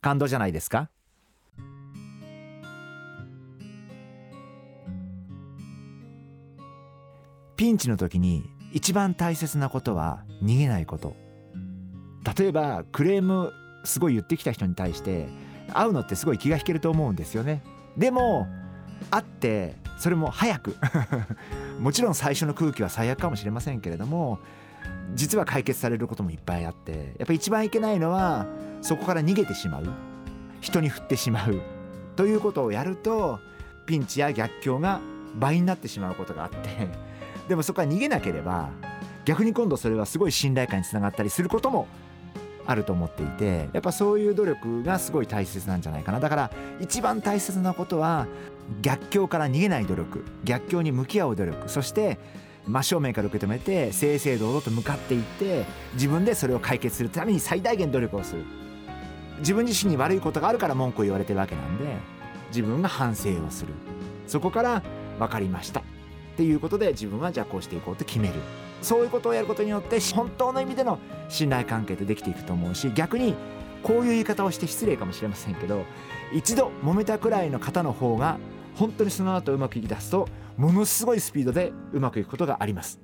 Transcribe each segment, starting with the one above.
感動じゃないですか？ピンチの時に一番大切なことは逃げないこと。例えばクレームすごい言ってきた人に対して会うのってすごい気が引けると思うんですよね。でも会ってそれも早く。もちろん最初の空気は最悪かもしれませんけれども実は解決されることもいっぱいあってやっぱ一番いけないのはそこから逃げてしまう。人に振ってしまう。ということをやるとピンチや逆境が倍になってしまうことがあってでもそこから逃げなければ逆に今度それはすごい信頼感につながったりすることもあると思っていてやっぱそういう努力がすごい大切なんじゃないかな。だから一番大切なことは逆境から逃げない努力逆境に向き合う努力そして真正面から受け止めて正々堂々と向かっていって自分でそれを解決するために最大限努力をする。自分自身に悪いことがあるから文句を言われてるわけなんで自分が反省をする。そこから分かりました。っていうことで自分はじゃあこうしていこうと決める。そういうことをやることによって本当の意味での信頼関係ってできていくと思うし逆にこういう言い方をして失礼かもしれませんけど一度揉めたくらいの方の方が本当にその後うまくいきだすとものすごいスピードでうまくいくことがあります。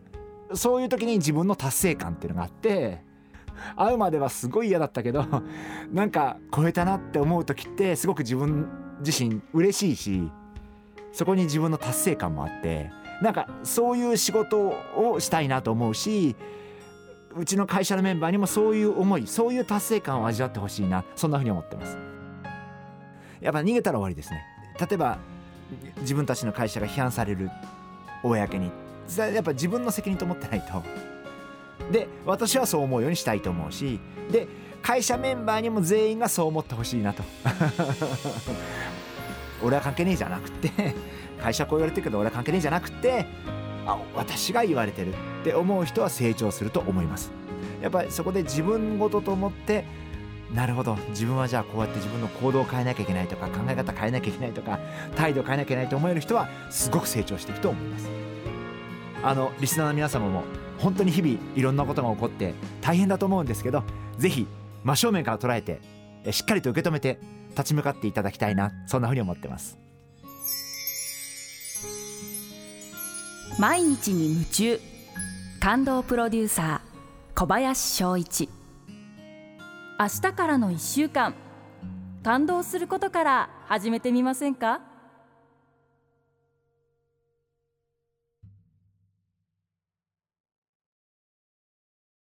そういう時に自分の達成感っていうのがあって会うまではすごい嫌だったけど なんか超えたなって思う時ってすごく自分自身嬉しいしそこに自分の達成感もあってなんかそういう仕事をしたいなと思うしうちの会社のメンバーにもそういう思いそういう達成感を味わってほしいなそんなふうに思ってます。やっぱ逃げたら終わりですね。例えば自分たちの会社が批判される公に。やっぱ自分の責任と思ってないと。で私はそう思うようにしたいと思うしで会社メンバーにも全員がそう思ってほしいなと。俺は関係ねえじゃなくて会社こう言われてるけど俺は関係ねえじゃなくてあ私が言われてるって思う人は成長すると思います。やっぱりそこで自分ごとと思ってなるほど。自分はじゃあこうやって自分の行動を変えなきゃいけないとか考え方変えなきゃいけないとか態度変えなきゃいけないと思える人はすごく成長していくと思います。あのリスナーの皆様も本当に日々いろんなことが起こって大変だと思うんですけどぜひ真正面から捉えてしっかりと受け止めて立ち向かっていただきたいなそんなふうに思ってます。毎日に夢中。感動プロデューサー小林翔一。明日からの1週間。感動することから始めてみませんか？